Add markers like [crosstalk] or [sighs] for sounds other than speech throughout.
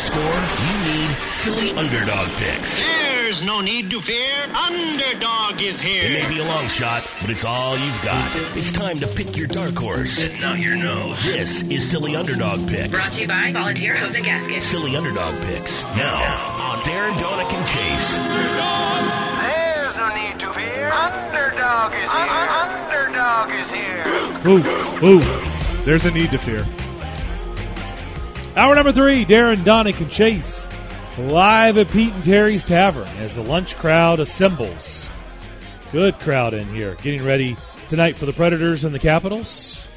score, you need silly underdog picks. There's no need to fear. Underdog is here. It may be a long shot, but it's all you've got. It's time to pick your dark horse. And not your nose. This is Silly Underdog Picks. Brought to you by Volunteer Hose and Gasket. Silly Underdog Picks. Now, on Darren, Donick, and Chase. There's no need to fear. Underdog is here. Underdog is here. Ooh, ooh. There's a need to fear. Hour number three, Darren, Donick, and Chase live at Pete and Terry's Tavern as the lunch crowd assembles. Good crowd in here, getting ready tonight for the Predators and the Capitals.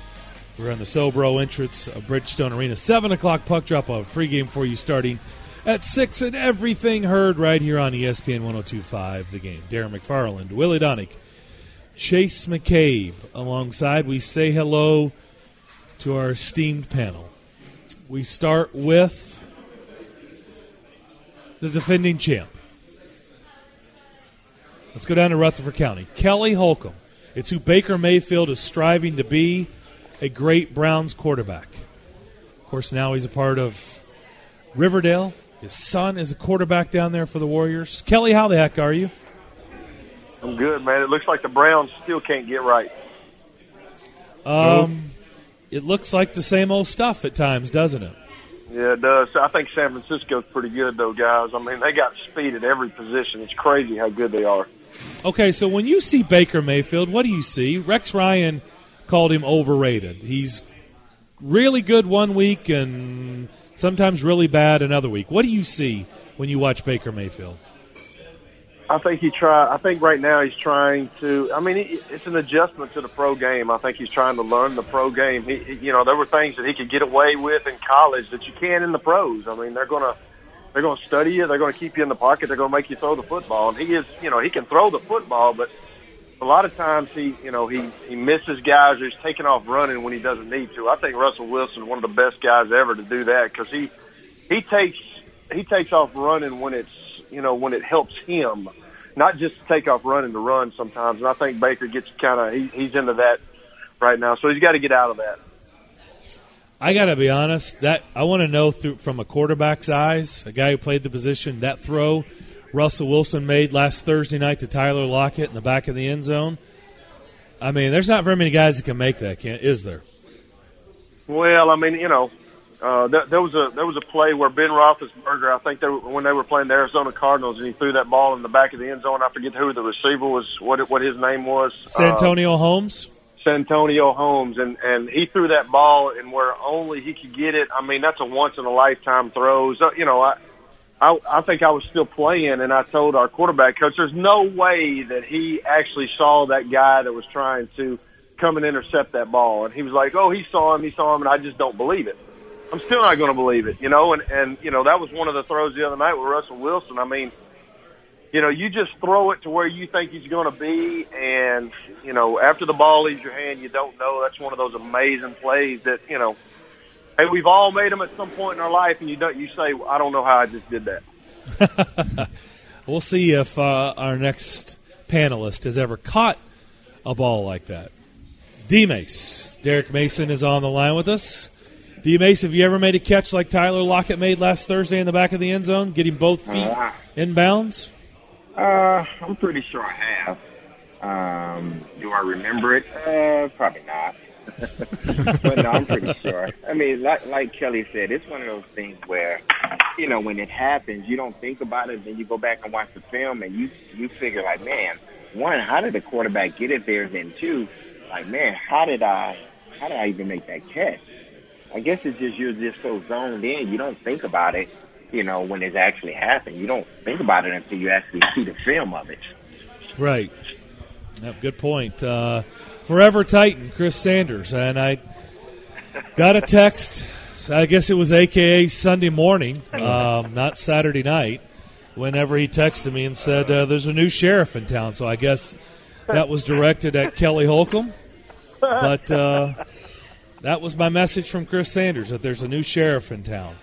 We're on the Sobro entrance of Bridgestone Arena. 7 o'clock puck drop off pregame for you starting at 6 and everything heard right here on ESPN 1025 The Game. Darren McFarland, Willie Donick, Chase McCabe alongside. We say hello to our esteemed panel. We start with the defending champ. Let's go down to Rutherford County. Kelly Holcomb. It's who Baker Mayfield is striving to be a great Browns quarterback. Of course, now he's a part of Riverdale. His son is a quarterback down there for the Warriors. Kelly, how the heck are you? I'm good, man. It looks like the Browns still can't get right. Um, it looks like the same old stuff at times, doesn't it? Yeah, it does. I think San Francisco's pretty good, though, guys. I mean, they got speed at every position. It's crazy how good they are. Okay, so when you see Baker Mayfield, what do you see? Rex Ryan called him overrated. He's really good one week and sometimes really bad another week. What do you see when you watch Baker Mayfield? I think he try. I think right now he's trying to. I mean, it's an adjustment to the pro game. I think he's trying to learn the pro game. He, you know, there were things that he could get away with in college that you can't in the pros. I mean, they're gonna they're gonna study you. They're gonna keep you in the pocket. They're gonna make you throw the football. And he is, you know, he can throw the football, but a lot of times he, you know, he he misses guys or he's taking off running when he doesn't need to. I think Russell Wilson one of the best guys ever to do that because he he takes he takes off running when it's you know when it helps him, not just to take off running to run sometimes. And I think Baker gets kind of he, he's into that right now, so he's got to get out of that. I got to be honest. That I want to know through from a quarterback's eyes, a guy who played the position. That throw Russell Wilson made last Thursday night to Tyler Lockett in the back of the end zone. I mean, there's not very many guys that can make that, can is there? Well, I mean, you know, uh, there, there was a there was a play where Ben Roethlisberger, I think they were, when they were playing the Arizona Cardinals, and he threw that ball in the back of the end zone. I forget who the receiver was, what what his name was. Uh, Santonio Holmes. Santonio Holmes, and and he threw that ball, and where only he could get it. I mean, that's a once in a lifetime throw. So, you know, I. I, I think I was still playing, and I told our quarterback coach, "There's no way that he actually saw that guy that was trying to come and intercept that ball." And he was like, "Oh, he saw him, he saw him," and I just don't believe it. I'm still not going to believe it, you know. And and you know that was one of the throws the other night with Russell Wilson. I mean, you know, you just throw it to where you think he's going to be, and you know, after the ball leaves your hand, you don't know. That's one of those amazing plays that you know. Hey, we've all made them at some point in our life, and you don't. You say, "I don't know how I just did that." [laughs] We'll see if uh, our next panelist has ever caught a ball like that. D Mace. Derek Mason is on the line with us. D Mace, have you ever made a catch like Tyler Lockett made last Thursday in the back of the end zone, getting both feet inbounds? Uh, I'm pretty sure I have. Um, do I remember it? Uh, probably not. [laughs] but no, I'm pretty sure. I mean, like like Kelly said, it's one of those things where, you know, when it happens, you don't think about it, then you go back and watch the film, and you you figure like, man, one, how did the quarterback get it there? Then two, like, man, how did I how did I even make that catch? I guess it's just you're just so zoned in, you don't think about it. You know, when it's actually happened, you don't think about it until you actually see the film of it. Right. Yep, good point. Uh, Forever Titan, Chris Sanders. And I got a text, I guess it was AKA Sunday morning, um, not Saturday night, whenever he texted me and said, uh, There's a new sheriff in town. So I guess that was directed at Kelly Holcomb. But uh, that was my message from Chris Sanders that there's a new sheriff in town.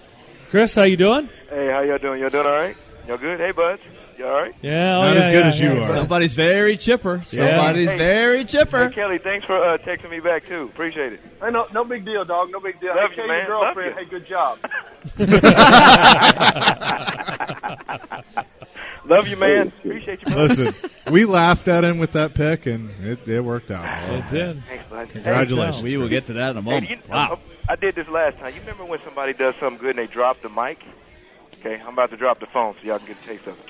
Chris, how you doing? Hey, how y'all doing? Y'all doing all right? Y'all good? Hey, bud. You all right? Yeah, oh, Not yeah, as good yeah, as you yeah. are. Somebody's very chipper. Somebody's Hey. very chipper. Hey, Kelly, thanks for uh, texting me back too. Appreciate it. Hey, no, no big deal, dog. No big deal. Love hey, you, man. your girlfriend, Love you. hey, good job. [laughs] [laughs] Love you, man. Appreciate you. brother. Listen, we laughed at him with that pick, and it, it worked out. So it did. Thanks, bud. Congratulations. We will get to that in a Hey, moment. you, Wow. I, I did this last time. You remember when somebody does something good and they drop the mic? Okay, I'm about to drop the phone so y'all can get a taste of it.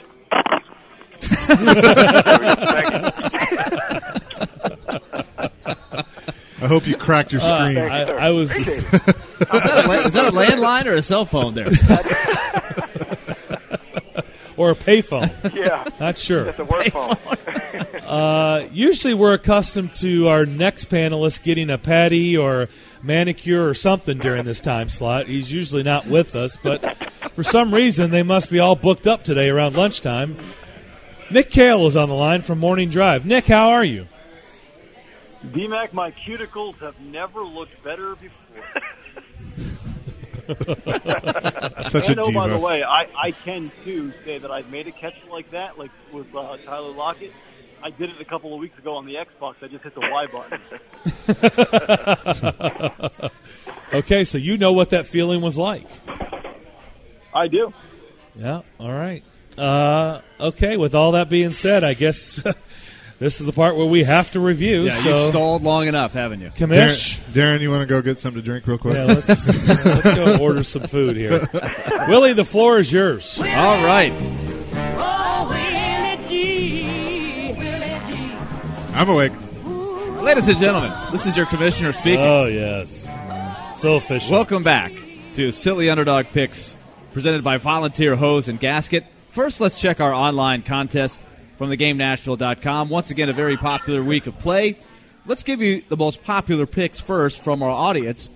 I hope you cracked your Uh, screen. I, I was. [laughs] Is that, a, la- is that a landline or a cell phone there? [laughs] or a payphone. [laughs] yeah, Not sure. that's a work phone. [laughs] Uh, usually we're accustomed to our next panelist getting a patty or manicure or something during this time slot. He's usually not with us, but for some reason they must be all booked up today around lunchtime. Nick Kale is on the line from Morning Drive. Nick, how are you? DMAC, my cuticles have never looked better before. [laughs] Such a and oh, by the way, I, I can too say that I've made a catch like that, like with uh, Tyler Lockett. I did it a couple of weeks ago on the Xbox. I just hit the Y button. [laughs] Okay, so you know what that feeling was like. I do. Yeah, all right. Uh, okay, with all that being said, I guess [laughs] this is the part where we have to review. Yeah, so, you've stalled long enough, haven't you? Commish. Darren, Darren, you want to go get something to drink real quick? Yeah, let's, [laughs] let's go order some food here. Willie, the floor is yours. All right. I'm awake. Ladies and gentlemen, this is your commissioner speaking. Oh, yes. So official. Welcome back to Silly Underdog Picks, presented by Volunteer Hose and Gasket. First, let's check our online contest from theGameNashville.com. Once again, a very popular week of play. Let's give you the most popular picks first from our audience.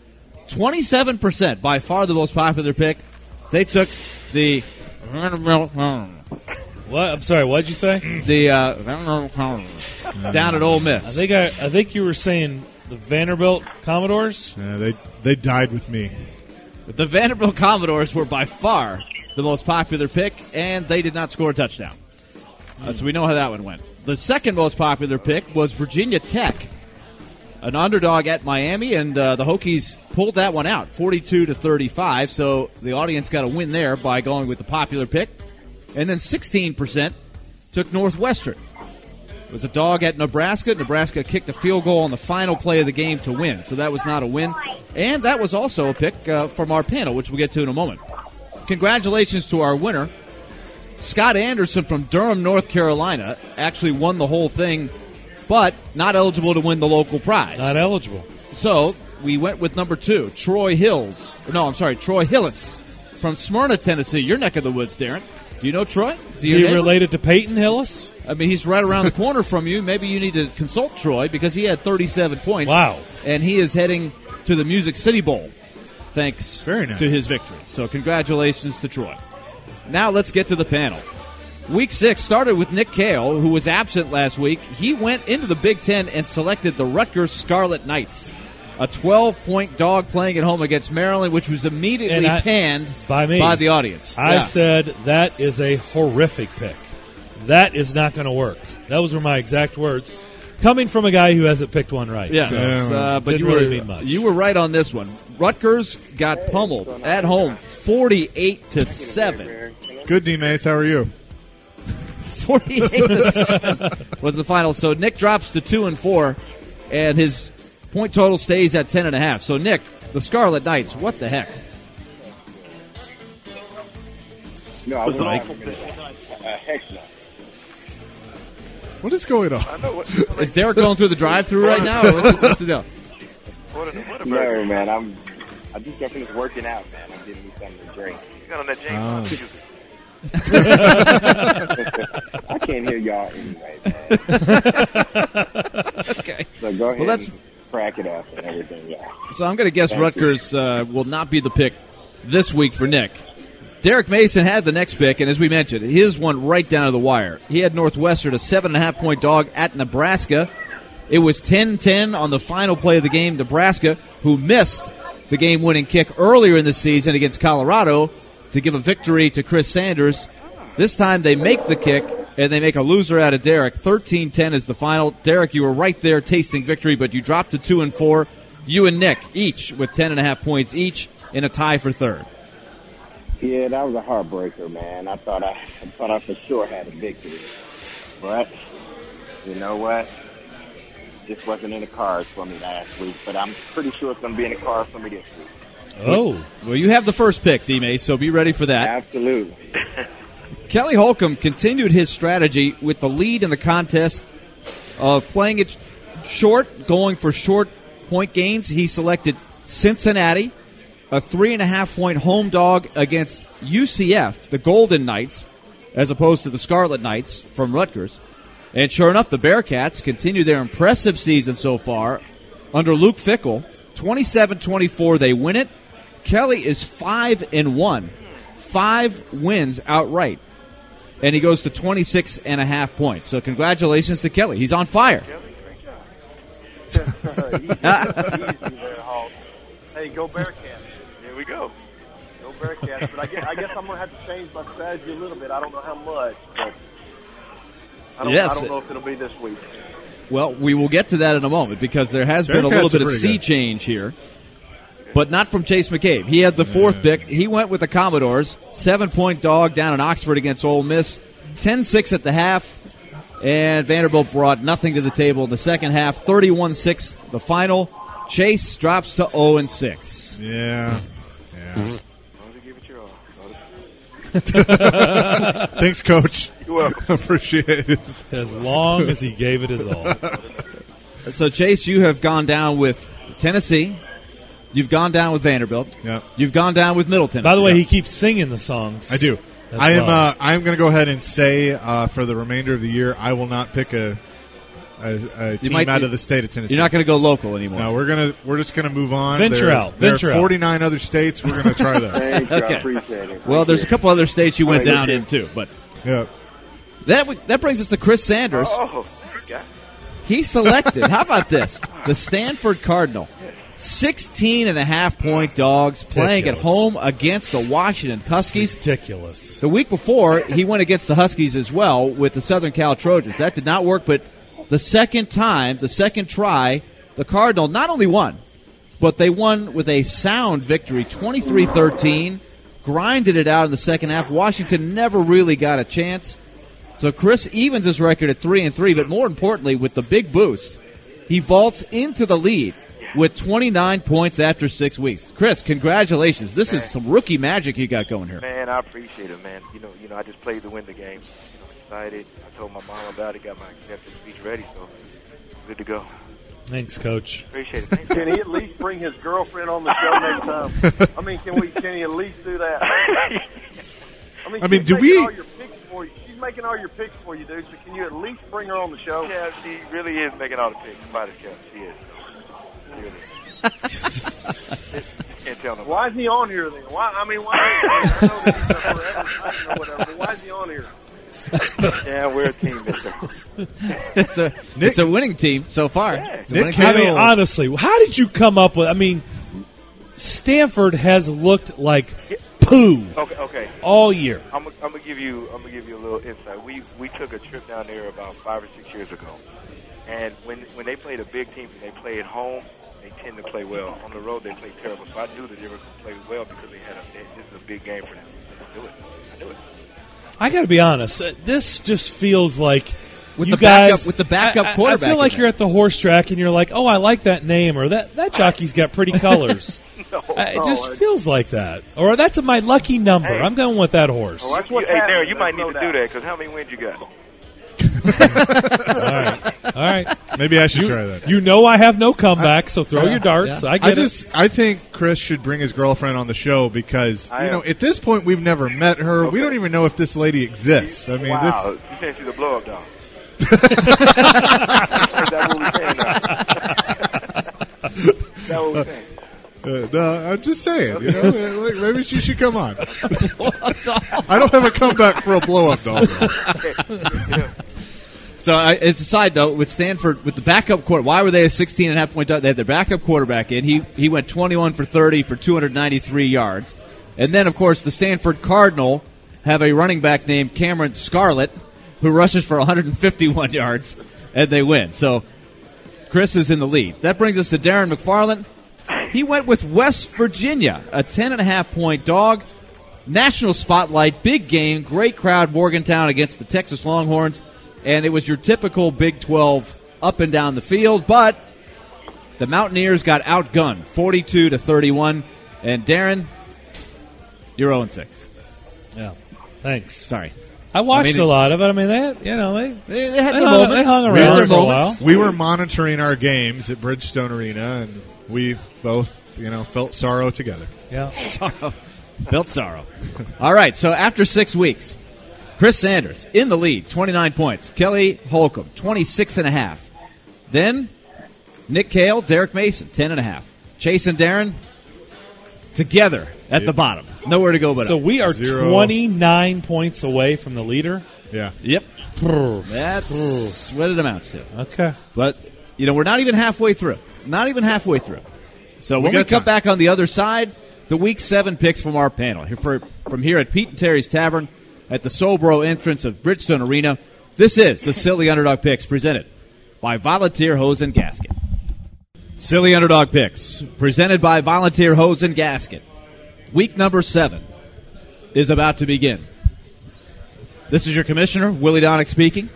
27%, by far the most popular pick. They took the What? I'm sorry. What'd you say? the uh, down at Ole Miss. I think I, I think you were saying the Vanderbilt Commodores. Yeah, they they died with me. The Vanderbilt Commodores were by far the most popular pick, and they did not score a touchdown. Uh, so we know how that one went. The second most popular pick was Virginia Tech, an underdog at Miami, and uh, the Hokies pulled that one out, forty-two to thirty-five. So the audience got a win there by going with the popular pick, and then sixteen percent took Northwestern. It was a dog at Nebraska. Nebraska kicked a field goal on the final play of the game to win, so that was not a win. And that was also a pick uh, from our panel, which we'll get to in a moment. Congratulations to our winner, Scott Anderson from Durham, North Carolina. Actually won the whole thing, but not eligible to win the local prize. Not eligible. So we went with number two, Troy Hills. No, I'm sorry, Troy Hillis from Smyrna, Tennessee. Your neck of the woods, Darren. Do you know Troy? Is your he related to Peyton Hillis? I mean, he's right around the [laughs] corner from you. Maybe you need to consult Troy because he had 37 points. Wow. And he is heading to the Music City Bowl thanks nice. to his victory. So, congratulations to Troy. Now, let's get to the panel. Week six started with Nick Kale, who was absent last week. He went into the Big Ten and selected the Rutgers Scarlet Knights, a 12 point dog playing at home against Maryland, which was immediately I- panned By me. by the audience. I Yeah. said that is a horrific pick. That is not going to work. Those were my exact words. Coming from a guy who hasn't picked one right. Yes, So, uh, but you were really mean much. you were right on this one. Rutgers got pummeled at home, forty-eight to seven. Good D Mace, how are you? [laughs] Forty-eight to was the final. So Nick drops to two and four, and his point total stays at ten and a half. So Nick, the Scarlet Knights, what the heck? No, I was was an awful. Heck no. What is going on? I know what. Is Derek going through the drive-through right now? Or what's, what's the deal? What a, what a No, man. I'm. I just got finished working out, man. I'm getting me something to drink. You got on that James Oh. Bond [laughs] music. I can't hear y'all anyway, man. [laughs] Okay. So go ahead Well, that's- and crack it up and everything. Yeah. So I'm going to guess Thank. Rutgers uh, will not be the pick this week for Nick. Derek Mason had the next pick, and as we mentioned, his one right down to the wire. He had Northwestern, a seven and a half point dog at Nebraska. It was 10-10 on the final play of the game. Nebraska, who missed the game-winning kick earlier in the season against Colorado to give a victory to Chris Sanders, This time they make the kick and they make a loser out of Derek. 13-10 is the final. Derek, you were right there tasting victory, but you dropped to two and four. You and Nick each with ten and a half points each in a tie for third. Yeah, that was a heartbreaker, man. I thought I, I thought I for sure had a victory, but you know what? Just wasn't in the cards for me last week. But I'm pretty sure it's going to be in the cards for me this week. Oh, well, you have the first pick, D May, so be ready for that. Absolutely. [laughs] Kelly Holcomb continued his strategy with the lead in the contest of playing it short, going for short point gains. He selected Cincinnati, a three and a half point home dog against UCF, the Golden Knights, as opposed to the Scarlet Knights from Rutgers. And sure enough, the Bearcats continue their impressive season so far under Luke Fickell. 27 24, they win it. Kelly is 5 and 1. Five wins outright. And he goes to 26 and a half points. So congratulations to Kelly. He's on fire. easy, easy there, Hawk. Hey, go Bearcats. Here we go. Go Bearcats. But I guess, I guess I'm going to have to change my strategy a little bit. I don't know how much, but I don't, Yes. I don't know if it'll be this week. Well, we will get to that in a moment because there has been a little bit of sea good. change here. But not from Chase McCabe. He had the fourth pick. He went with the Commodores. Seven point dog down in Oxford against Ole Miss. 10 6 at the half. And Vanderbilt brought nothing to the table in the second half. 31 6 the final. Chase drops to 0 and 6. Yeah. Yeah. As long as you give it your all. Thanks, Coach. You're welcome. [laughs] Appreciate it. as long as he gave it his all. So, Chase, you have gone down with Tennessee. You've gone down with Vanderbilt. Yeah. You've gone down with Middle Tennessee. By the way, he keeps singing the songs. I do. as I am. well. Uh, I am going to go ahead and say uh, for the remainder of the year, I will not pick a a, a team might out of the state of Tennessee. You're not going to go local anymore. No, we're gonna we're just gonna move on. Venture There- out. There Venture are out. 49 other states. We're gonna try those. [laughs] Thank you. Okay. I appreciate it. Well, there's a couple other states you went All right, down you in too, but yeah. that w- that brings us to Chris Sanders. Oh, got He selected. how about this? The Stanford Cardinal. 16 and a half point dogs playing at home against the Washington Huskies. Ridiculous. The week before, he went against the Huskies as well with the Southern Cal Trojans. That did not work, but the second time, the second try, the Cardinal not only won, but they won with a sound victory 23 13, grinded it out in the second half. Washington never really got a chance. So Chris evens his record at 3 and 3, but more importantly, with the big boost, he vaults into the lead with 29 points after six weeks. Chris, congratulations. This is some rookie magic you got going here. Man, I appreciate it, man. You know, you know, I just played to win the game. You know, excited. I told my mom about it. Got my acceptance speech ready, so good to go. Thanks, Coach. Appreciate it. [laughs] Thanks. Can he at least bring his girlfriend on the show next time? I mean, can we? Can he at least do that? [laughs] I mean, I mean, do we- All your picks for you. She's making all your picks for you, dude. So can you at least bring her on the show? yeah, she really is making all the picks. By the count, she is. She really. Can't tell nobody. Why is he on here then? Why? I mean, why? I know that he's up for advertising or whatever, but why is he on here? Yeah, we're a team, mister. it's a it's a winning team so far. It's a Nick I mean, honestly, how did you come up with? I mean, Stanford has looked like poo Okay, okay. all year. I'm, I'm gonna give you I'm gonna give you a little insight. We we took a trip down there about five or six years ago, and when when they played a big team and they play at home, they tend to play well. On the road, they play terrible. So I knew that they were gonna play well because they had a they, this is a big game for them. I knew it. I knew it. I got to be honest. uh, This just feels like With you the backup- guys with the backup I- I- I, quarterback feel like you're at the horse track and you're like, "Oh, I like that name," or "That that jockey's got pretty [laughs] colors." No, Uh, it no, just I- feels like that, or that's my lucky number. Hey. I'm going with that horse. Oh, That's what you, hey, happens. Darren, you might need to do that because how many wins you got? [laughs] all right, all right. Maybe I should You, try that. you know I have no comeback, so throw your darts. Yeah. I I get just I think Chris should bring his girlfriend on the show because I you know am- at this point we've never met her. We don't even know if this lady exists. I mean, wow, this you saying she's a blow up doll. [laughs] Is that what we're saying now? Is that what we're saying? uh, no, I'm just saying. You know, uh, like, maybe she should come on. [laughs] I don't have a comeback for a blow up dog. So I, it's a side note with Stanford with the backup quarter. Why were they a 16 and a half point? They had their backup quarterback in. He he went 21 for 30 for 293 yards, and then of course the Stanford Cardinal have a running back named Cameron Scarlett who rushes for 151 [laughs] yards, and they win. So Chris is in the lead. That brings us to Darren McFarland. He went with West Virginia, a 10.5 point dog. National spotlight, big game, great crowd, Morgantown against the Texas Longhorns. And it was your typical Big 12 up and down the field, but the Mountaineers got outgunned 42 to 31. And Darren, you're 0 6. Yeah. Thanks. Sorry. I watched I mean, a lot of it. I mean, they, you know, they They, they had they their hung, moments. they hung They had around their for a while. We were monitoring our games at Bridgestone Arena, and we both, you know, felt sorrow together. Yeah. [laughs] sorrow. Felt sorrow. All right, so after six weeks, Chris Sanders in the lead, 29 points. Kelly Holcomb, 26 and a half. Then Nick Kale, Derek Mason, 10 and a half. Chase and Darren together at the bottom. Nowhere to go but So up. we are Zero. 29 points away from the leader. Yeah. Yep. That's what it amounts to. Okay. But, you know, we're not even halfway through. Not even halfway through. So when we got come time. back on the other side, the week seven picks from our panel here for, from here at Pete and Terry's Tavern at the Sobro entrance of Bridgestone Arena. This is the Silly Underdog Picks presented by Volunteer Hose and Gasket. Silly Underdog Picks presented by Volunteer Hose and Gasket. Week number seven is about to begin. This is your commissioner, Willie Donick speaking.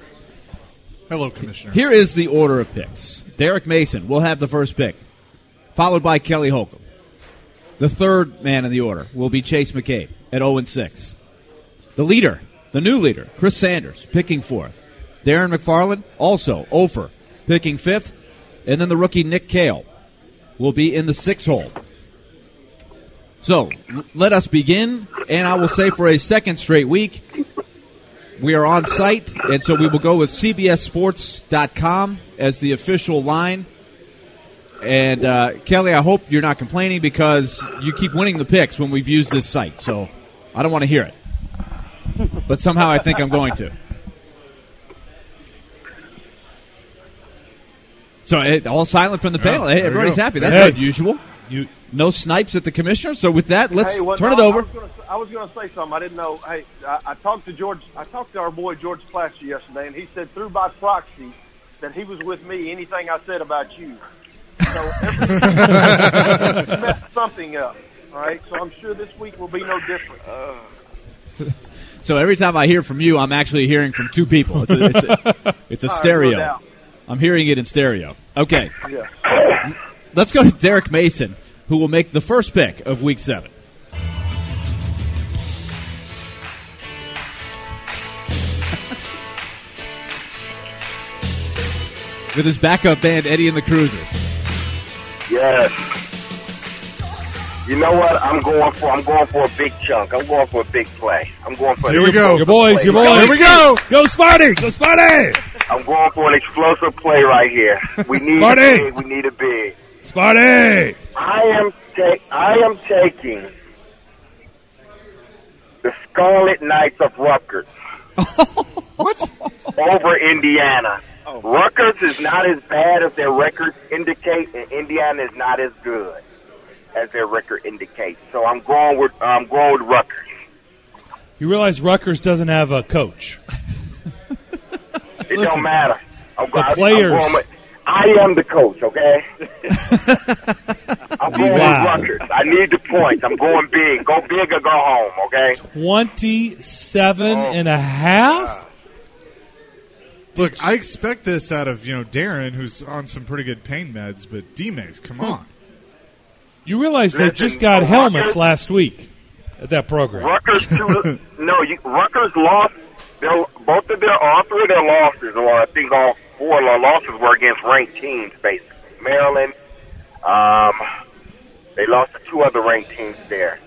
Hello, Commissioner. Here is the order of picks. Derek Mason will have the first pick, followed by Kelly Holcomb. The third man in the order will be Chase McCabe at 0 6. The leader, the new leader, Chris Sanders, picking fourth. Darren McFarland, also Ofer, picking fifth. And then the rookie Nick Kale will be in the sixth hole. So let us begin, and I will say for a second straight week, we are on site, and so we will go with CBSSports.com as the official line. And uh, Kelly, I hope you're not complaining because you keep winning the picks when we've used this site. So I don't want to hear it, but somehow I think I'm going to. So eh, all silent from the panel. Hey, everybody's happy. That's Hey. unusual. You No snipes at the commissioner. So with that, let's Hey, well, turn no, it over. I was, gonna, I was gonna say something. I didn't know. Hey, I, I talked to George. I talked to our boy George Plaster yesterday, and he said through by proxy that he was with me. Anything I said about you, so every [laughs] messed something up. All right, so I'm sure this week will be no different. [laughs] [laughs] So every time I hear from you, I'm actually hearing from two people. It's a, it's a, [laughs] it's a right, stereo. doubt. I'm hearing it in stereo. Okay, Yeah. let's go to Derek Mason, who will make the first pick of Week Seven. [laughs] With his backup band, Eddie and the Cruisers. Yes. You know what? I'm going for. I'm going for a big chunk. I'm going for a big play. I'm going for. Here we go. your boys, your boys. Here we go. Go Sparty! Go Sparty! I'm going for an explosive play right here. We [laughs] need a big. We need a big. Sparty! I am ta- I am taking the Scarlet Knights of Rutgers. [laughs] What? over Indiana. Oh. Rutgers is not as bad as their records indicate, and Indiana is not as good as their record indicates. So I'm going with I'm going with Rutgers. You realize Rutgers doesn't have a coach. It Listen, don't matter. I'm, the I'm- I'm players- going with- I am the coach, okay? [laughs] I'm going Wow. with Rutgers. I need the points. I'm going big. Go big or go home, okay? 27 and a half? Look, I expect this out of you know Darren, who's on some pretty good pain meds, but D-Mace, come on. You realize they just got Rutgers- helmets last week at that program. Rutgers [laughs] no, you, Rutgers lost. Their, both of their all three of their losses, or I think all four of their losses were against ranked teams. Basically, Maryland. Um, they lost to two other ranked teams there,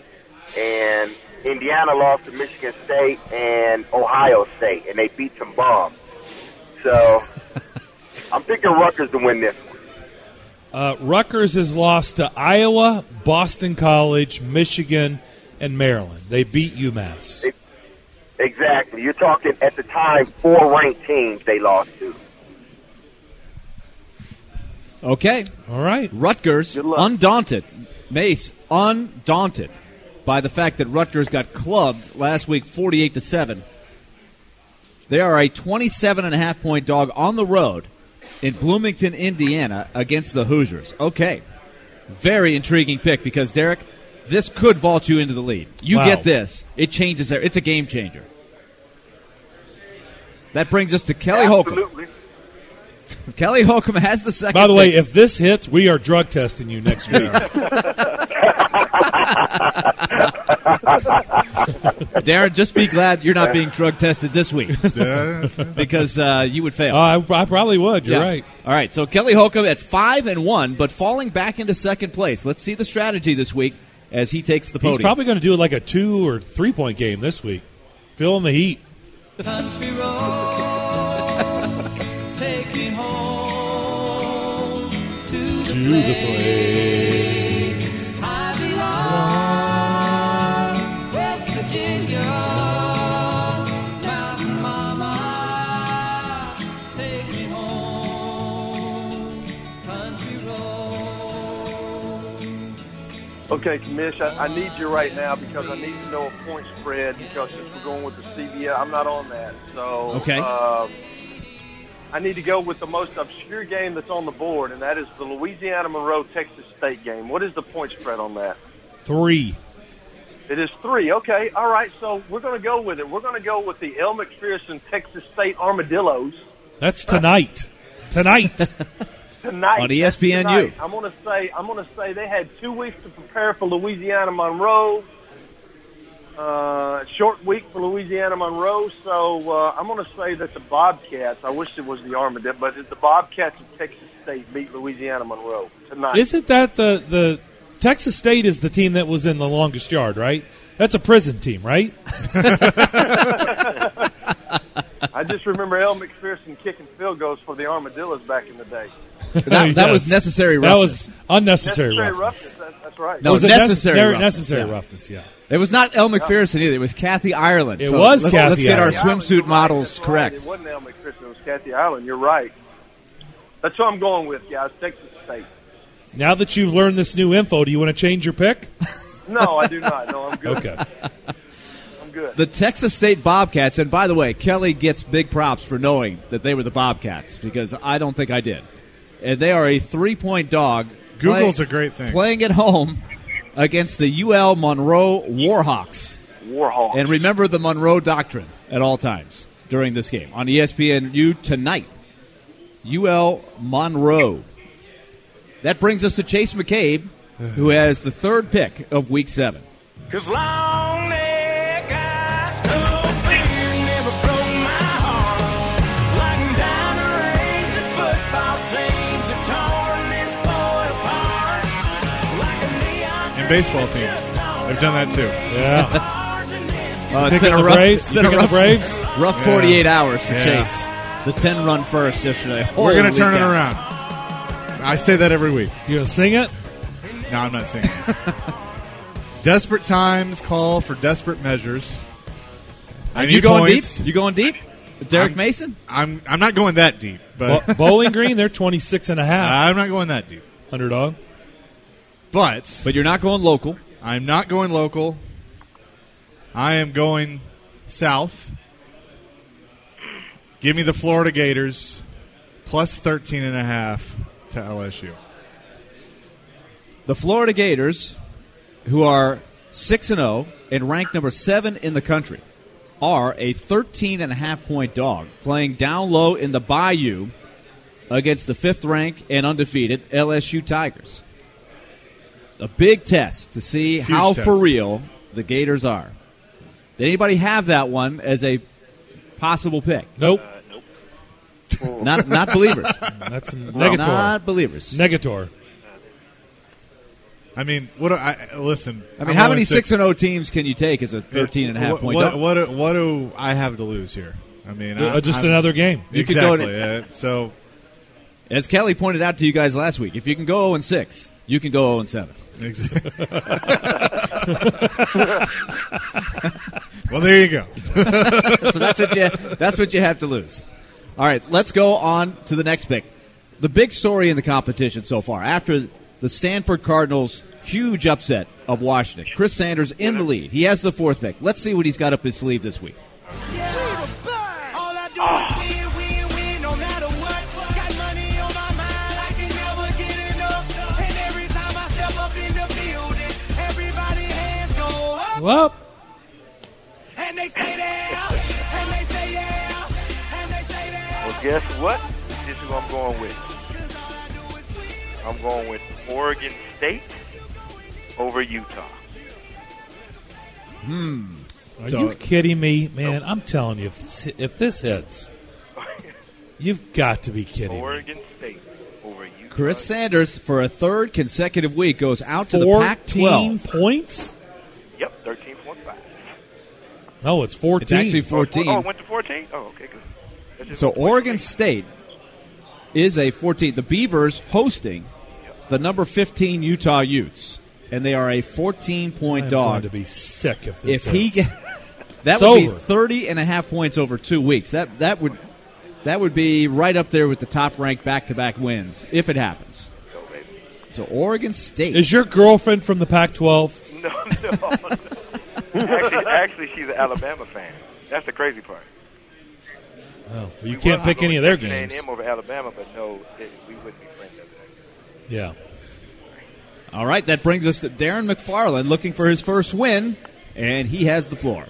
and Indiana lost to Michigan State and Ohio State, and they beat some bombs. So, I'm picking Rutgers to win this one. Uh, Rutgers has lost to Iowa, Boston College, Michigan, and Maryland. They beat UMass. Exactly. You're talking at the time four ranked teams they lost to. Okay, All right. Rutgers, undaunted. Mace, undaunted by the fact that Rutgers got clubbed last week 48 to 7. They are a 27 and a half point dog on the road in Bloomington, Indiana against the Hoosiers. Okay. Very intriguing pick because Derek, this could vault you into the lead. You Wow. get this, it changes there. It's a game changer. That brings us to Kelly Holcomb. [laughs] Kelly Holcomb has the second. By the way, pick. if this hits, we are drug testing you next week. [laughs] [laughs] Darren, just be glad you're not being drug tested this week [laughs] because uh, you would fail. Uh, I, I probably would. You're Yeah. right. All right, so Kelly Holcomb at five and one, but falling back into second place. Let's see the strategy this week as he takes the podium. He's probably going to do like a two or three point game this week. Feeling the heat. Country roads, [laughs] take me home to the To the place. Okay, Commish, I, I need you right now because I need to know a point spread because since we're going with the CBS, I'm not on that. So, Okay. um, I need to go with the most obscure game that's on the board, and that is the Louisiana Monroe Texas State game. What is the point spread on that? Three. It is three. Okay, all right. So we're going to go with it. We're going to go with the Elle Macpherson Texas State Armadillos That's tonight. Tonight. [laughs] tonight On ESPNU. Tonight. I'm going to say I'm going to say they had two weeks to prepare for Louisiana Monroe. Uh, short week for Louisiana Monroe, so uh, I'm going to say that the Bobcats. I wish it was the Armadillo, but the Bobcats of Texas State beat Louisiana Monroe tonight. Isn't that the the Texas State is the team that was in the longest yard, right? That's a prison team, right? [laughs] [laughs] I just remember Elle Macpherson kicking field goals for the Armadillos back in the day. [laughs] that, that was Yes. necessary. That was unnecessary Necessary roughness. roughness. That, that's right. No, It was necessary necessary, roughness, necessary yeah. roughness. Yeah. It was not Elle Macpherson either. It was Kathy Ireland. It So was let's, Kathy Let's get our Ireland. Ireland, swimsuit right, models that's right. correct. It wasn't Elle Macpherson. It was Kathy Ireland. You're right. That's what I'm going with, guys. Texas State. Now that you've learned this new info, do you want to change your pick? [laughs] No, I do not. No, I'm good. Okay. I'm good. The Texas State Bobcats, and by the way, Kelly gets big props for knowing that they were the Bobcats because I don't think I did. And they are a three-point dog. Google's play- a great thing. Playing at home against the UL Monroe Warhawks. Warhawk. And remember the Monroe Doctrine at all times during this game on ESPNU tonight. UL Monroe. That brings us to Chase McCabe, who [sighs] has the third pick of Week Seven. Cause long baseball teams. They've done that too. Yeah. [laughs] Uh, it's Picking been a the rough, Braves? it's been a Picking the rough, Braves? rough Yeah. 48 hours for Yeah. Chase. The 10 run first yesterday. We're going to turn it around. I say that every week. You gonna sing it? No, I'm not singing. [laughs] desperate times call for desperate measures. I Are need you going points. deep? You going deep? Derek I'm- Mason? I'm I'm not going that deep, but Bo- Bowling Green, they're 26 and a half. I'm not going that deep. Underdog. But But you're not going local. I'm not going local. I am going south. Give me the Florida Gators plus 13 and a half to LSU. The Florida Gators, who are 6 and 0 and ranked number 7 in the country, are a 13 and a half point dog playing down low in the Bayou against the 5th ranked and undefeated LSU Tigers. A big test to see how test. for real the Gators are. Did anybody have that one as a possible pick? Nope. Not not [laughs] believers. That's Negator. Not believers. Negator. I mean, what do I listen? I mean, I'm how many 6 and 0 teams can you take as a 13 and a half what, point what, what, do- what do I have to lose here? I mean, I, Uh, just I'm- another game. You could go Exactly. uh, so As Kelly pointed out to you guys last week, if you can go 0 and 6, you can go 0 and 7. [laughs] well, there you go. so that's what you that's what you have to lose. All right, let's go on to the next pick. The big story in the competition so far, after the Stanford Cardinals' huge upset of Washington. Chris Sanders in the lead. He has the fourth pick. Let's see what he's got up his sleeve this week. All Well, And they stay there, and they say yeah, and they say there. Well, guess what? This is what I'm going with. I'm going with Oregon State over Utah. Hmm. Are So- you kidding me, man? I'm telling you, if this if this hits, [laughs] you've got to be kidding. me. Oregon State over Utah. Chris Sanders, for a third consecutive week, goes out to the Fourteen Pac-12. points. Yep, 13.5. No, it's fourteen. It's actually 14. Oh, it went to 14? Oh, okay, good. So Oregon for. State is a 14. The Beavers hosting the number 15 Utah Utes, and they are a 14 point I'm dog. going to be sick if this if he hits. get, [laughs] that It's would over. be 30 and a half points over two weeks. That that would that would be right up there with the top ranked back to back wins if it happens. So Oregon State Is your girlfriend from the Pac-12? [laughs] No, no, no. actually, actually, she's an Alabama fan. That's the crazy part. Oh, well, you We can't pick any of their games. A&M over Alabama, but no, it, we wouldn't be friends that. Yeah. All right, that brings us to Darren McFarland looking for his first win, and he has the floor.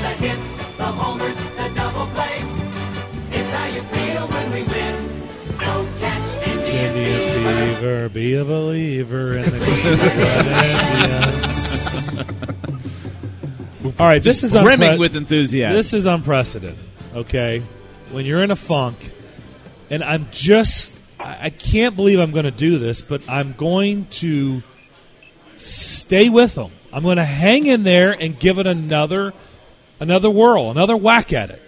The hits, the homers, the double plays. It's how you feel when we win. So catch Indian, Indian fever, be a believer in the Cleveland Indians. [laughs] All right, this is brimming unpre- with enthusiasm. This is unprecedented. Okay, when you're in a funk, and I'm just, I I can't believe I'm going to do this, but I'm going to stay with them. I'm going to hang in there and give it another, another whirl, another whack at it.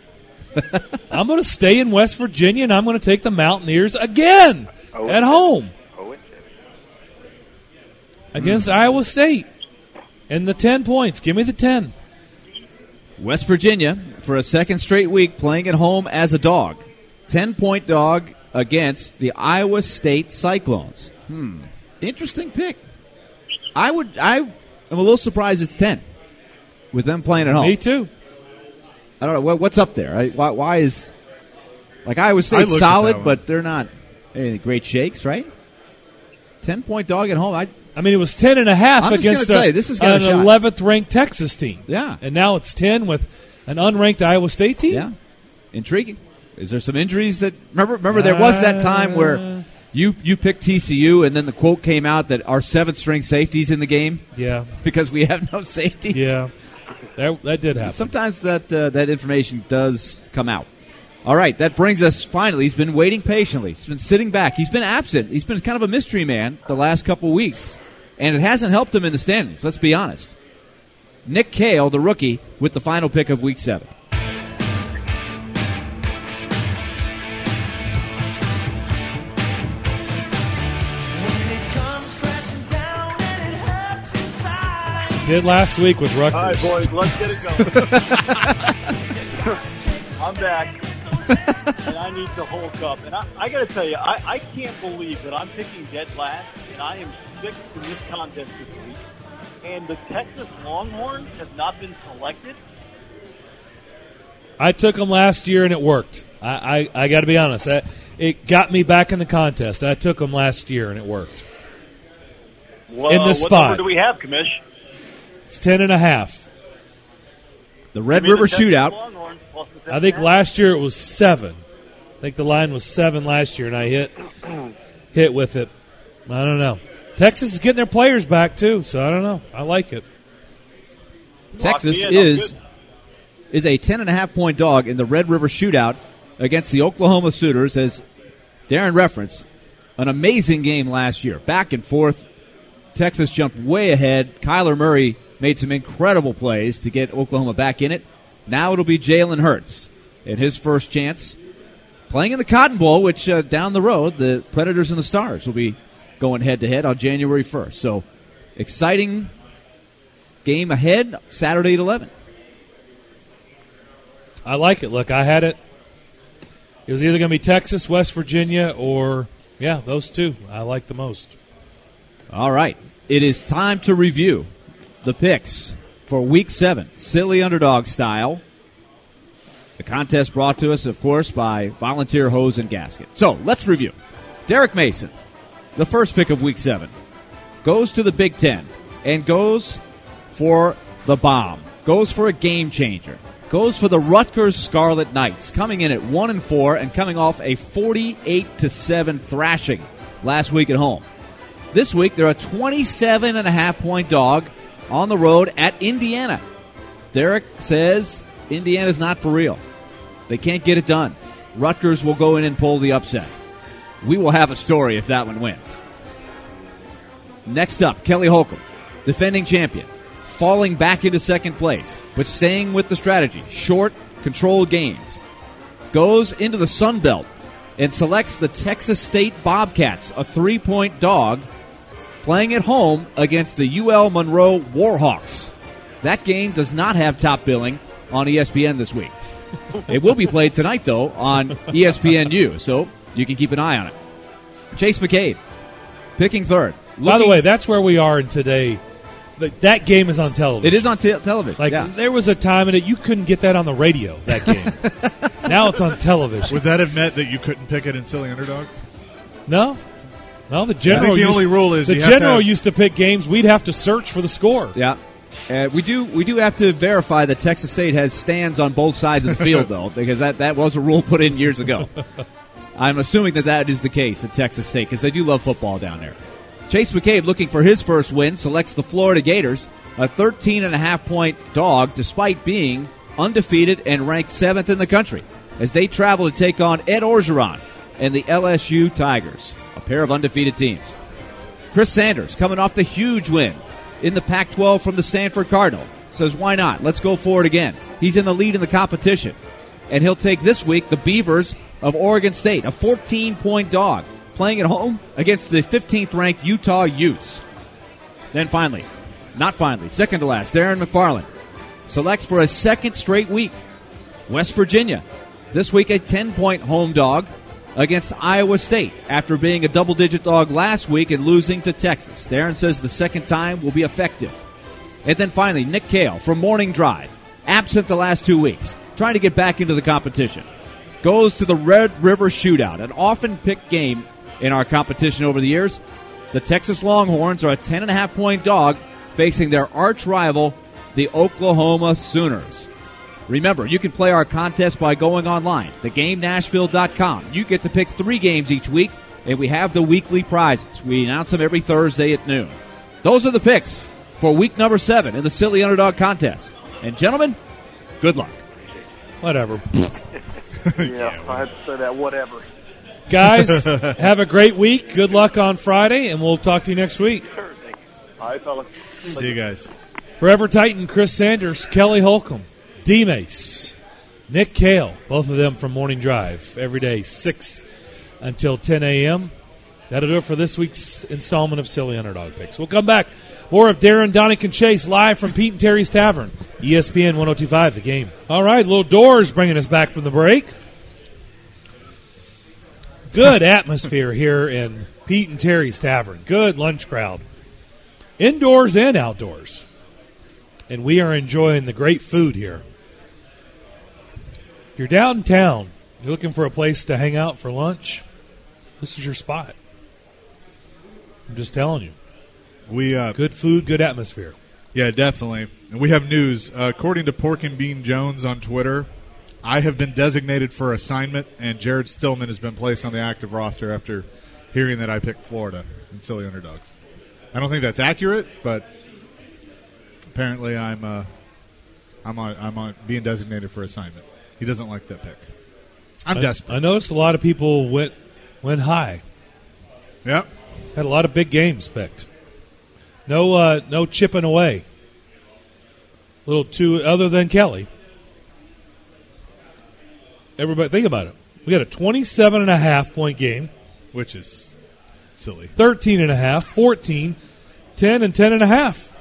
[laughs] I'm going to stay in West Virginia, and I'm going to take the Mountaineers again Oh, at home Oh, and seven. against Iowa State. And the 10 points. Give me the 10. West Virginia for a second straight week playing at home as a dog. 10 point dog against the Iowa State Cyclones. Hmm. Interesting pick. I would I am a little surprised it's 10 with them playing at home. Me too. I don't know what, what's up there. I, why, why is like Iowa I State solid, but they're not any great shakes, right? 10 point dog at home. I I mean, it was 10 and a half I'm against a- you, this got an 11th ranked Texas team. Yeah. And now it's 10 with an unranked Iowa State team? Yeah, intriguing. Is there some injuries that remember? Remember, there was that time Uh. where you you picked TCU, and then the quote came out that our seventh string safeties in the game Yeah. because we have no safeties. Yeah. That, that did happen. Sometimes that uh, that information does come out. All right, that brings us finally. He's been waiting patiently. He's been sitting back. He's been absent. He's been kind of a mystery man the last couple weeks, and it hasn't helped him in the standings. Let's be honest. Nick Kale, the rookie, with the final pick of Week Seven. Did last week with Rutgers. All right, boys, let's get it going. [laughs] I'm back, and I need to Hulk up. And I, I got to tell you, I, I can't believe that I'm picking dead last, and I am sixth in this contest this week. And the Texas Longhorns have not been selected. I took them last year and it worked. I, I, I got to be honest. That, it got me back in the contest. I took them last year and it worked. Well, In the what spot. number do we have, Commish? It's 10 and a half. The Red Give the River Shootout. Longhorns plus the 10 I think and a half. last year it was seven. I think the line was seven last year, and I hit [clears throat] hit with it. I don't know. Texas is getting their players back too, so I don't know. I like it. Texas Lock me in. I'm is is a ten and a half point dog in the Red River Shootout against the Oklahoma Sooners. As Darren referenced, an amazing game last year, back and forth. Texas jumped way ahead. Kyler Murray made some incredible plays to get Oklahoma back in it. Now it'll be Jalen Hurts in his first chance playing in the Cotton Bowl, which uh, down the road the Predators and the Stars will be going head to head on January first. So exciting game ahead Saturday at 11. I like it. Look, I had it. It was either going to be Texas, West Virginia, or yeah, those two I like the most. All right. It is time to review the picks for week seven, silly underdog style. The contest brought to us, of course, by Volunteer Hose and Gasket. So let's review. Derek Mason, the first pick of week seven, goes to the Big Ten and goes for the bomb, goes for a game changer, goes for the Rutgers Scarlet Knights, coming in at one and four and coming off a forty-eight to seven thrashing last week at home. This week they're a 27 and a half point dog on the road at Indiana. Derek says Indiana's not for real. They can't get it done. Rutgers will go in and pull the upset. We will have a story if that one wins. Next up, Kelly Holcomb, defending champion, falling back into second place, but staying with the strategy. Short, controlled gains. Goes into the Sun Belt and selects the Texas State Bobcats, a three point dog, playing at home against the UL Monroe Warhawks. That game does not have top billing on ESPN this week. It will be played tonight, though, on ESPNU, so you can keep an eye on it. Chase McCabe, picking third. By the way, that's where we are in today. Like, that game is on television. it is on te- television. Like yeah. there was a time in it you couldn't get that on the radio. That game. [laughs] now it's on television. Would that have meant that you couldn't pick it in silly underdogs? No, no. The general. the used- only rule is the you have to general used to pick games. We'd have to search for the score. Yeah. Uh, we do we do have to verify that Texas State has stands on both sides of the field, though, [laughs] because that, that was a rule put in years ago. I'm assuming that that is the case at Texas State because they do love football down there. Chase McCabe, looking for his first win, selects the Florida Gators, a 13 and a half point dog, despite being undefeated and ranked seventh in the country, as they travel to take on Ed Orgeron and the LSU Tigers, a pair of undefeated teams. Chris Sanders, coming off the huge win in the Pac 12 from the Stanford Cardinal, says, Why not? Let's go for it again. He's in the lead in the competition. And he'll take this week the Beavers of Oregon State, a 14 point dog, playing at home against the 15th ranked Utah Utes. Then finally, not finally, second to last, Darren McFarland selects for a second straight week West Virginia. This week, a 10 point home dog against Iowa State after being a double digit dog last week and losing to Texas. Darren says the second time will be effective. And then finally, Nick Kale from Morning Drive, absent the last two weeks, trying to get back into the competition. Goes to the Red River Shootout, an often picked game in our competition over the years. The Texas Longhorns are a 10.5 point dog facing their arch rival, the Oklahoma Sooners. Remember, you can play our contest by going online, thegamenashville.com. You get to pick three games each week, and we have the weekly prizes. We announce them every Thursday at noon. Those are the picks for week number seven in the Silly Underdog Contest. And, gentlemen, good luck. Whatever. [laughs] yeah, I had to say that. Whatever. Guys, [laughs] have a great week. Good luck on Friday, and we'll talk to you next week. All right, fellas. See you guys. Forever Titan, Chris Sanders, Kelly Holcomb, D Mace, Nick Kale, both of them from Morning Drive, every day, 6 until 10 a.m. That'll do it for this week's installment of Silly Underdog Picks. We'll come back. More of Darren, Daunic, and Chase live from Pete and Terry's Tavern, ESPN 1025, the game. All right, Little Doors bringing us back from the break. Good atmosphere here in Pete and Terry's Tavern. Good lunch crowd, indoors and outdoors and we are enjoying the great food here. If you're downtown, you're looking for a place to hang out for lunch, this is your spot. I'm just telling you. We uh, Good food, good atmosphere. Yeah, definitely. And we have news. Uh, according to Pork and Bean Jones on Twitter, I have been designated for assignment, and Jared Stillman has been placed on the active roster after hearing that I picked Florida and silly underdogs. I don't think that's accurate, but apparently I'm uh, I'm on, I'm on being designated for assignment. He doesn't like that pick. I'm I, desperate. I noticed a lot of people went went high. Yep. Had a lot of big games picked. No uh, no chipping away. A little too other than Kelly. Everybody think about it. We got a 27 and a half point game. Which is silly. 13 and a half, 14, 10 and 10 and a half.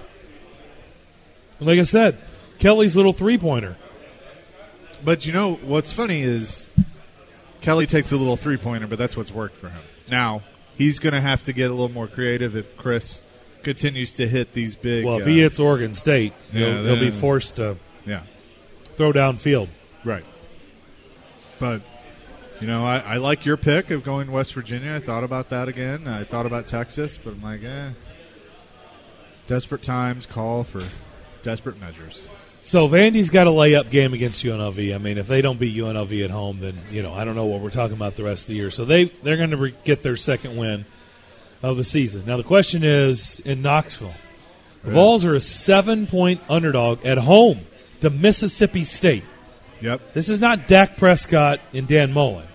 And like I said, Kelly's little three pointer. But you know what's funny is Kelly takes a little three pointer, but that's what's worked for him. Now he's going to have to get a little more creative if Chris continues to hit these big. Well, if uh, he hits Oregon State, Yeah, he'll, he'll be forced to yeah, throw downfield. right. But you know, I, I like your pick of going West Virginia. I thought about that again. I thought about Texas, but I'm like, eh. Desperate times call for desperate measures. So Vandy's got a layup game against UNLV. I mean, if they don't beat UNLV at home, then you know I don't know what we're talking about the rest of the year. So they they're going to re- get their second win of the season. Now the question is in Knoxville, the Yeah. Vols are a seven point underdog at home to Mississippi State. Yep. This is not Dak Prescott and Dan Mullen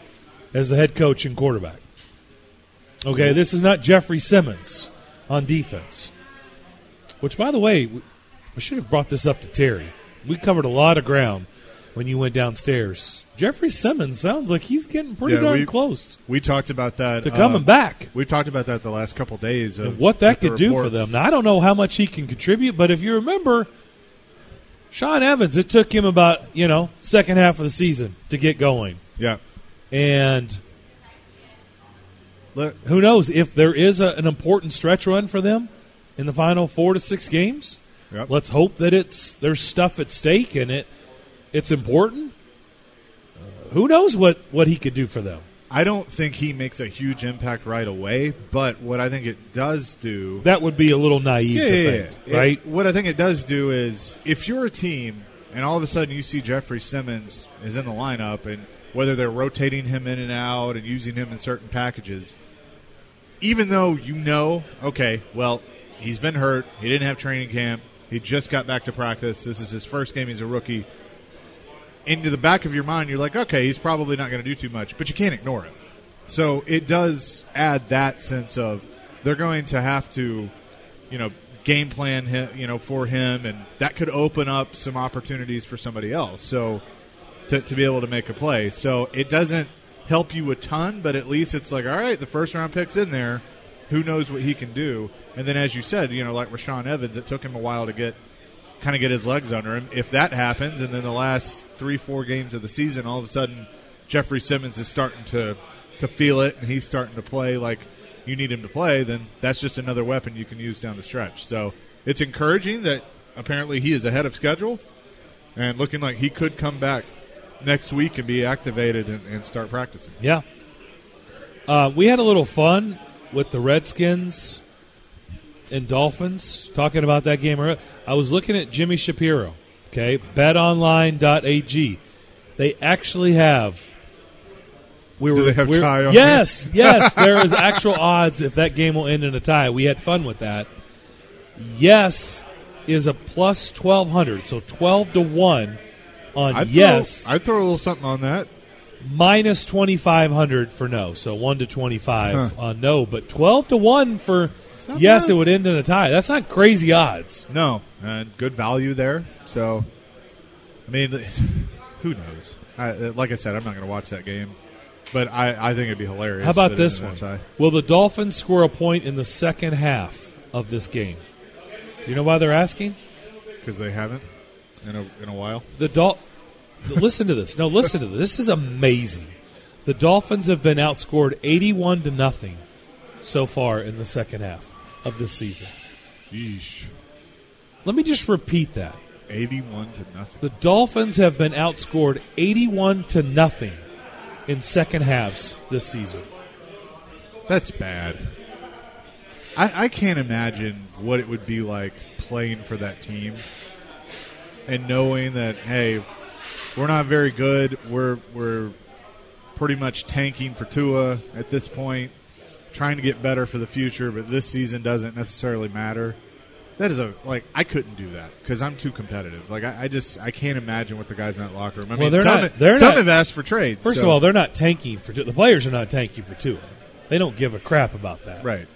as the head coach and quarterback. Okay, this is not Jeffrey Simmons on defense. Which, by the way, I should have brought this up to Terry. We covered a lot of ground when you went downstairs. Jeffrey Simmons sounds like he's getting pretty Yeah, darn we- close We talked about that. to coming uh, back. We talked about that the last couple days. Of And what that could do for them. Now, I don't know how much he can contribute, but if you remember, Sean Evans, it took him about, you know, second half of the season to get going. Yeah. And Look, who knows if there is a, an important stretch run for them in the final four to six games. Yep. Let's hope that it's there's stuff at stake and it it's important. Uh, who knows what what he could do for them? I don't think he makes a huge impact right away, but what I think it does do. That would be a little naive Yeah, to yeah, think, yeah. right? It- what I think it does do is if you're a team and all of a sudden you see Jeffrey Simmons is in the lineup and whether they're rotating him in and out and using him in certain packages, even though you know, okay, well, he's been hurt, he didn't have training camp, he just got back to practice, this is his first game, he's a rookie. Into the back of your mind, you're like, okay, he's probably not going to do too much, but you can't ignore it. So it does add that sense of they're going to have to, you know, game plan him, you know, for him, and that could open up some opportunities for somebody else. So to, to be able to make a play. So it doesn't help you a ton, but at least it's like, all right, the first round pick's in there. Who knows what he can do? And then, as you said, you know, like Rashaan Evans, it took him a while to get kind of get his legs under him. If that happens, and then the last three, four games of the season, all of a sudden, Jeffrey Simmons is starting to to feel it, and he's starting to play like you need him to play. Then that's just another weapon you can use down the stretch. So it's encouraging that apparently he is ahead of schedule, and looking like he could come back next week and be activated and, and start practicing. Yeah. Uh, we had a little fun with the Redskins and Dolphins talking about that game. earlier. I was looking at Jimmy Shapiro, okay, betonline.ag. They actually have. We Do were, they have we're- tie on Yes, yes. There is actual [laughs] odds if that game will end in a tie. We had fun with that. Yes is a plus twelve hundred, so twelve to one on I'd yes throw, I'd throw a little something on that. Minus 2500 for no so 1 to 25 Huh. on no but 12 to 1 for yes bad. it would end in a tie that's not crazy odds No, and good value there. So, I mean, [laughs] who knows? I, uh, like I said, I'm not going to watch that game, but I, I think it'd be hilarious. how about this one will the dolphins score a point in the second half of this game you know why they're asking because they haven't in a in a while. the Dol- listen to this no listen to this this is amazing the dolphins have been outscored 81 to nothing so far in the second half of this season Yeesh, let me just repeat that 81 to nothing. The Dolphins have been outscored 81 to nothing in second halves this season. That's bad. I, I can't imagine what it would be like playing for that team and knowing that hey, we're not very good. We're we're pretty much tanking for Tua at this point, trying to get better for the future, but this season doesn't necessarily matter. That is a like I couldn't do that because I'm too competitive. Like I, I just I can't imagine what the guys in that locker room. I well, mean, they're some, not. They're some not, have asked for trades. First so- of all, they're not tanking for. The players are not tanking for Tua. They don't give a crap about that. right.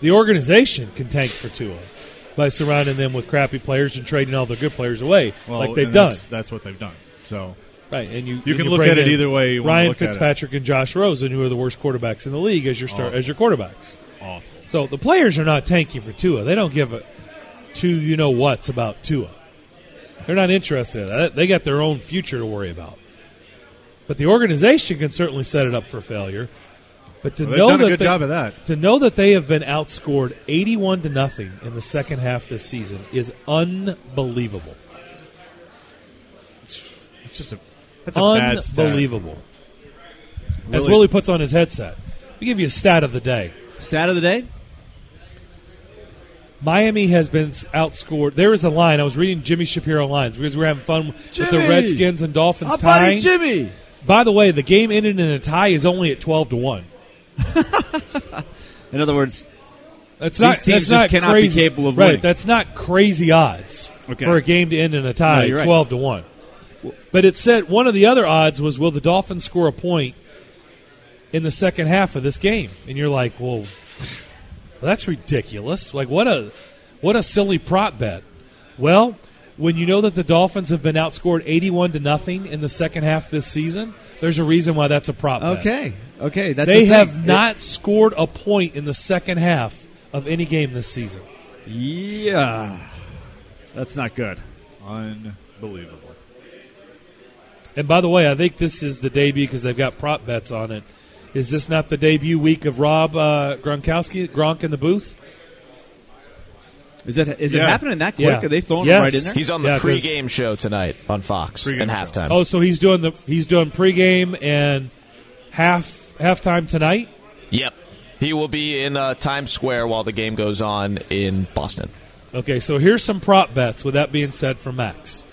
The organization can tank for Tua by surrounding them with crappy players and trading all their good players away, Well, like they've done. That's, that's what they've done. So Right, and you You and can look at it either way Ryan look at it. Fitzpatrick and Josh Rosen, who are the worst quarterbacks in the league, as your start as your quarterbacks. Awful. So the players are not tanking for Tua. They don't give a two you know what's about Tua. They're not interested in that. They got their own future to worry about. But the organization can certainly set it up for failure. But to Well, know done a that good they- job of that. to know that they have been outscored eighty-one to nothing in the second half this season is unbelievable. It's just a that's a bad stat. unbelievable. As Willie- Willie puts on his headset, we give you a stat of the day. Stat of the day? Miami has been outscored. There is a line. I was reading Jimmy Shapiro lines because we were having fun with the Redskins and Dolphins Our tying. Jimmy! By the way, the game ended in a tie is only at twelve to one. [laughs] In other words, That's These not teams that's just not cannot be crazy. capable of right. winning. That's not crazy odds Okay. for a game to end in a tie, No, you're right. twelve to one. But it said one of the other odds was will the Dolphins score a point in the second half of this game? And you're like, well, [laughs] that's ridiculous. Like what a what a silly prop bet. Well, when you know that the Dolphins have been outscored eighty-one to nothing in the second half this season, there's a reason why that's a prop bet. okay, okay, that's they the thing. have not scored a point in the second half of any game this season. Yeah, that's not good. Unbelievable. And by the way, I think this is the debut because they've got prop bets on it. Is this not the debut week of Rob uh, Gronkowski, Gronk in the booth? Is it is it Yeah. happening that quick? Yeah. Are they throwing Yes. him right in there? He's on the Yeah, 'cause- pregame show tonight on Fox Pregame and show. halftime. Oh, so he's doing the he's doing pregame and half halftime tonight. Yep. He will be in uh, Times Square while the game goes on in Boston. Okay, so here's some prop bets. With that being said, from Max,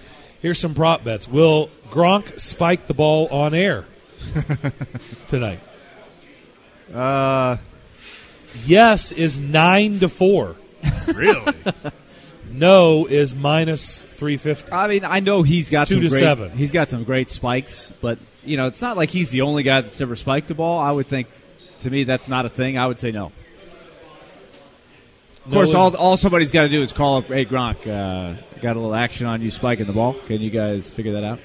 here's some prop bets. Will Gronk spike the ball on air [laughs] tonight? Uh, yes is nine to four. Really? [laughs] no is minus three fifty. I mean, I know he's got Two some to great, seven. He's got some great spikes, but you know, it's not like he's the only guy that's ever spiked the ball. I would think, to me, that's not a thing. I would say no. Of course, all, all somebody's got to do is call up, "Hey Gronk, uh, got a little action on you spiking the ball. Can you guys figure that out?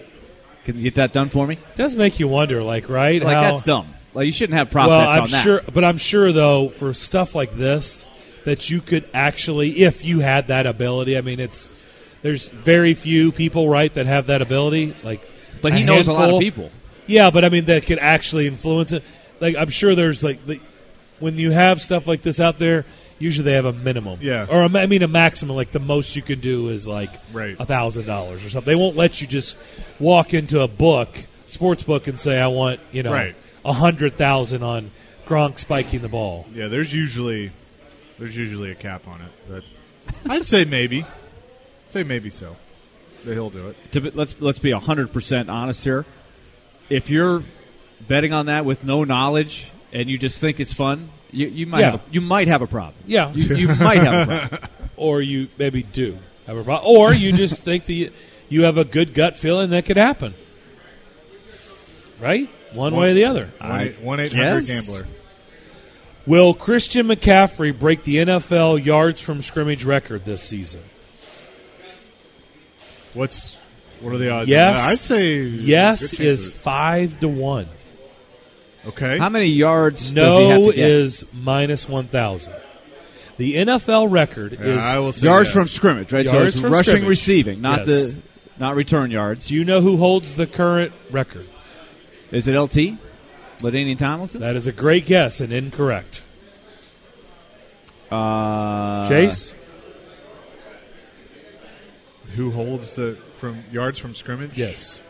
Can you get that done for me?" does make you wonder, like right? Like how, that's dumb. Like you shouldn't have prop well, bets I'm on that. sure, but I'm sure though for stuff like this that you could actually, if you had that ability. I mean, it's there's very few people, right, that have that ability. Like, But he knows a lot of people. Yeah, but I mean that could actually influence it. Like, I'm sure there's like the, when you have stuff like this out there. Usually they have a minimum, Yeah. or a, ma- I mean a maximum. Like the most you can do is like Right. a thousand dollars or something. They won't let you just walk into a book, sports book, and say I want you know Right. a hundred thousand on Gronk spiking the ball. Yeah, there's usually there's usually a cap on it, but I'd say maybe, I'd say maybe so. That he'll do it. to be, let's let's be hundred percent honest here. If you're betting on that with no knowledge and you just think it's fun, you, you might Yeah. have a, you might have a problem. Yeah, you, you might have a problem. [laughs] or you maybe do have a problem, or you just think that you, you have a good gut feeling that could happen, right? One, way or the other. One eight- one eight hundred gambler. Will Christian McCaffrey break the NFL yards from scrimmage record this season? What's what are the odds? Yes. I'd say yes is five to one. okay. How many yards does he have No to get? is minus one thousand. The NFL record Yeah, is I will say yards yes. from scrimmage, right? so Yards it's from rushing, scrimmage. receiving, not Yes. the not return yards. Do you know who holds the current record? Is it LT? LaDainian Tomlinson? That is a great guess and incorrect. Uh, Chase? Who holds the from yards from scrimmage? Yes.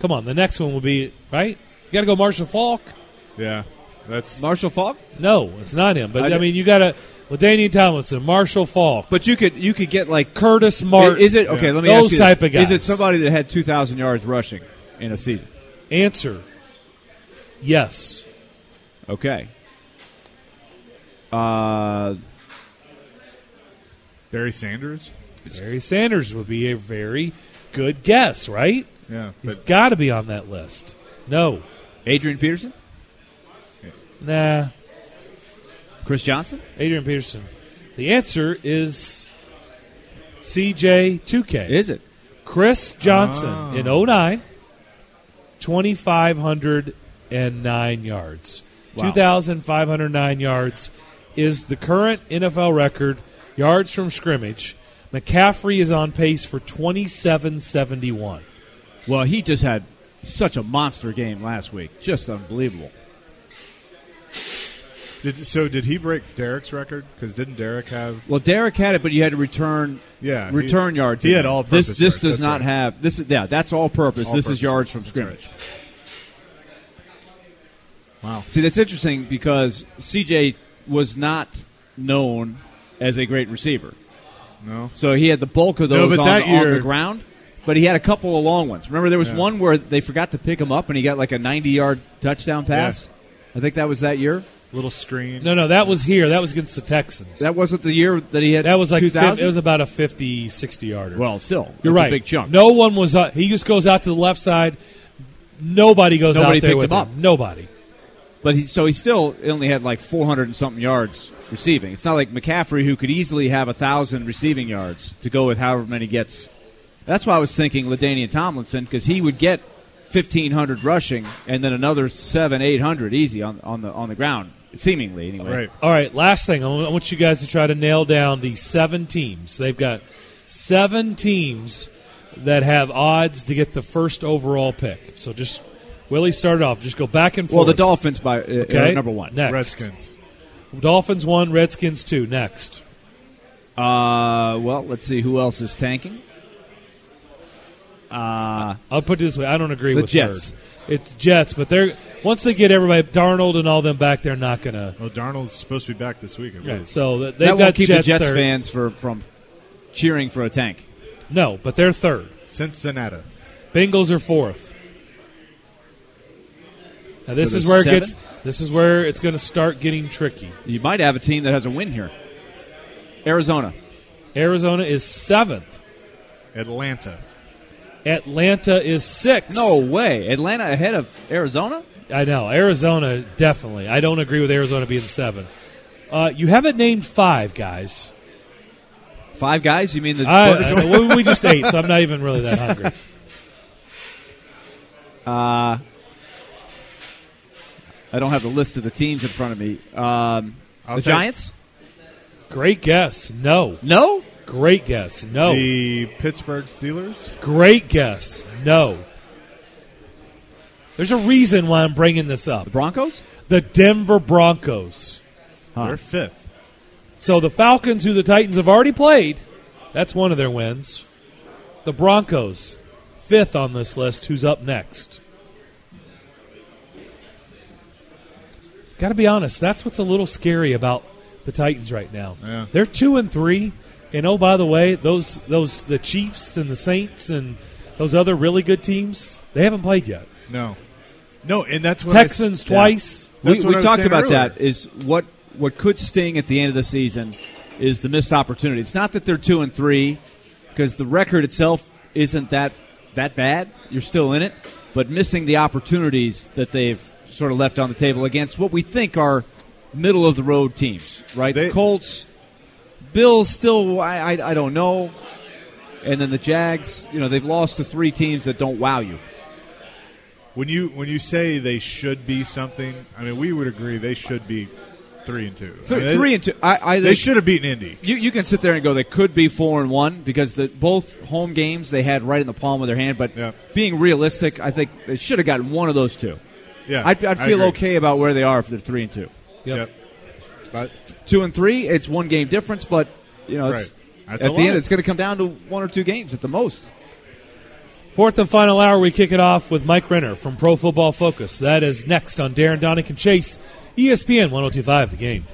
Come on, the next one will be right. You got to go Marshall Faulk. Yeah, that's Marshall Faulk. No, it's not him. But I I, d- mean, you got to LaDainian Tomlinson, Marshall Faulk, But you could you could get like Curtis Martin. Is it okay? Let me Those ask you type this. of guys. Is it somebody that had two thousand yards rushing in a season? Answer: Yes. Okay. Uh, Barry Sanders. Barry Sanders would be a very good guess, right? Yeah, he's got to be on that list. No, Adrian Peterson, nah. Chris Johnson. Adrian Peterson. The answer is CJ 2K. Is it? Chris Johnson Ah. in 09, 2,509 yards. Wow. 2,509 yards is the current NFL record yards from scrimmage. McCaffrey is on pace for 2771. Well, he just had such a monster game last week. Just unbelievable. Did, so did he break Derek's record? Because didn't Derek have? Well, Derek had it, but you had to return. Yeah, he- return yards. he had all-purpose This this yards, does that's not right. have this. Is, yeah, that's all purpose. this All-purpose is yards from yards, scrimmage. Wow. See, that's interesting because CJ was not known as a great receiver. No. So he had the bulk of those but on, that the, on the ground, but he had a couple of long ones. Remember, there was Yeah. one where they forgot to pick him up, and he got like a 90-yard touchdown pass. I think that was that year. Little screen. No, no, that was here. That was against the Texans. That wasn't the year that he had. That was like 2000? it was about a 50, 60 yarder. Well, still, you're that's a right. big chunk. No one was. Uh, he just goes out to the left side. Nobody goes Nobody out there picked with him up. Nobody. But he so he still only had like 400 and something yards receiving. It's not like McCaffrey who could easily have a thousand receiving yards to go with however many gets. That's why I was thinking LaDainian Tomlinson because he would get 1500 rushing and then another seven, eight hundred easy on on the on the ground, seemingly anyway. All right. Last thing, I want you guys to try to nail down the seven teams. They've got seven teams that have odds to get the first overall pick. So just Willie started off. Just go back and forth. Well, the Dolphins by uh, Okay. uh, number one. Next. Redskins. Dolphins one, Redskins two. Next. Uh, well, let's see who else is tanking. Uh, I'll put it this way: I don't agree The with Jets. third. It's Jets, but they're once they get everybody Darnold and all them back, they're not gonna. Well, Darnold's supposed to be back this week. I believe. Right, so they've that got won't keep Jets the Jets third. fans for, from cheering for a tank. No, but they're third. Cincinnati. Bengals are fourth. Now this So is there's where it gets. This is where it's going to start getting tricky. You might have a team that has a win here. Arizona. Arizona is seventh. Atlanta. Atlanta is sixth. No way. Atlanta ahead of Arizona? I know Arizona definitely. I don't agree with Arizona being seven. Uh, you haven't named five guys. Five guys? You mean the I, burger I- we- we just ate, so I'm not even really that hungry. [laughs] Uh, I don't have the list of the teams in front of me. Um, the take- Giants? Great guess. No. No? Great guess. No. The Pittsburgh Steelers. Great guess. No. There's a reason why I'm bringing this up. The Broncos? The Denver Broncos. They're fifth. So the Falcons, who the Titans have already played, that's one of their wins. The Broncos, fifth on this list. Who's up next? Got to be honest, that's what's a little scary about the Titans right now. Yeah. They're two and three, and oh by the way, those those the Chiefs and the Saints and those other really good teams, they haven't played yet. No. No, and that's what I s- Texans Yeah. twice. We, That's what we talked about earlier. that. Is what what could sting at the end of the season is the missed opportunity. It's not that they're two and three because the record itself isn't that that bad. You're still in it, but missing the opportunities that they've sort of left on the table against what we think are middle of the road teams, right? the Colts, Bills, still I, I I don't know, and then the Jags. You know they've lost to three teams that don't wow you. When you when you say they should be something, I mean we would agree they should be three and two. Th- I mean, they- three and two. I, I they should have beaten Indy. You, you can sit there and go they could be four and one because the both home games they had right in the palm of their hand. But being realistic, I think they should have gotten one of those two. Yeah, I'd, I'd feel okay about where they are if they're three and two. Yep. But Two and three, it's one game difference, but you know, it's, Right. At a the end, it's going to come down to one or two games at the most. Fourth and final hour, we kick it off with Mike Renner from Pro Football Focus. That is next on Darren Daunic and Chase, ESPN 1025 The Game.